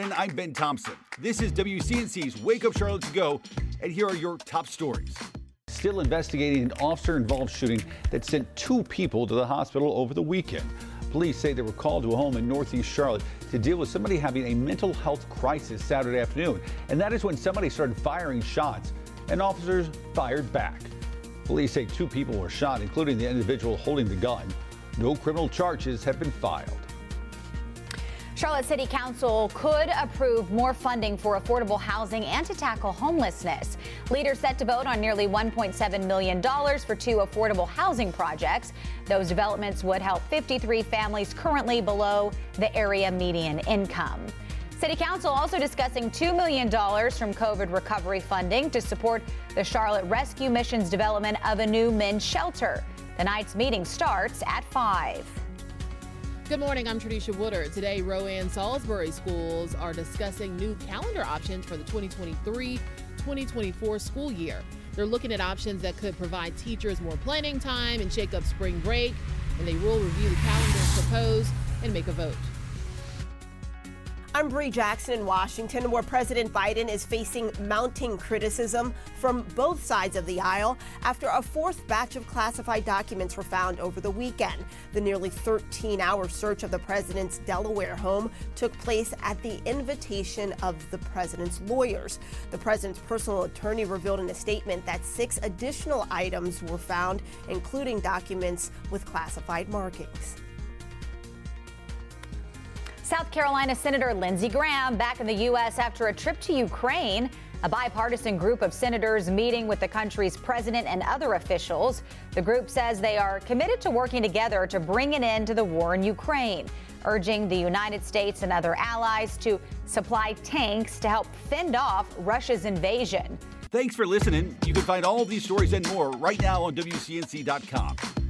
I'm Ben Thompson. This is WCNC's Wake Up Charlotte to Go, and here are your top stories. Still investigating an officer involved shooting that sent two people to the hospital over the weekend. Police say they were called to a home in Northeast Charlotte to deal with somebody having a mental health crisis Saturday afternoon. And that is when somebody started firing shots, and officers fired back. Police say two people were shot, including the individual holding the gun. No criminal charges have been filed. Charlotte City Council could approve more funding for affordable housing and to tackle homelessness. Leaders set to vote on nearly $1.7 million for two affordable housing projects. Those developments would help 53 families currently below the area median income. City Council also discussing $2 million from COVID recovery funding to support the Charlotte Rescue Mission's development of a new men's shelter. The night's meeting starts at 5. Good morning, I'm Tradisha Woodard. Today, Rowan Salisbury schools are discussing new calendar options for the 2023 2024 school year. They're looking at options that could provide teachers more planning time and shake up spring break, and they will review the calendars proposed and make a vote. I'm Bree Jackson in Washington, where President Biden is facing mounting criticism from both sides of the aisle after a fourth batch of classified documents were found over the weekend. The nearly 13 hour search of the president's Delaware home took place at the invitation of the president's lawyers. The president's personal attorney revealed in a statement that six additional items were found, including documents with classified markings. South Carolina Senator Lindsey Graham back in the U.S. after a trip to Ukraine. A bipartisan group of senators meeting with the country's president and other officials. The group says they are committed to working together to bring an end to the war in Ukraine, urging the United States and other allies to supply tanks to help fend off Russia's invasion. Thanks for listening. You can find all these stories and more right now on WCNC.com.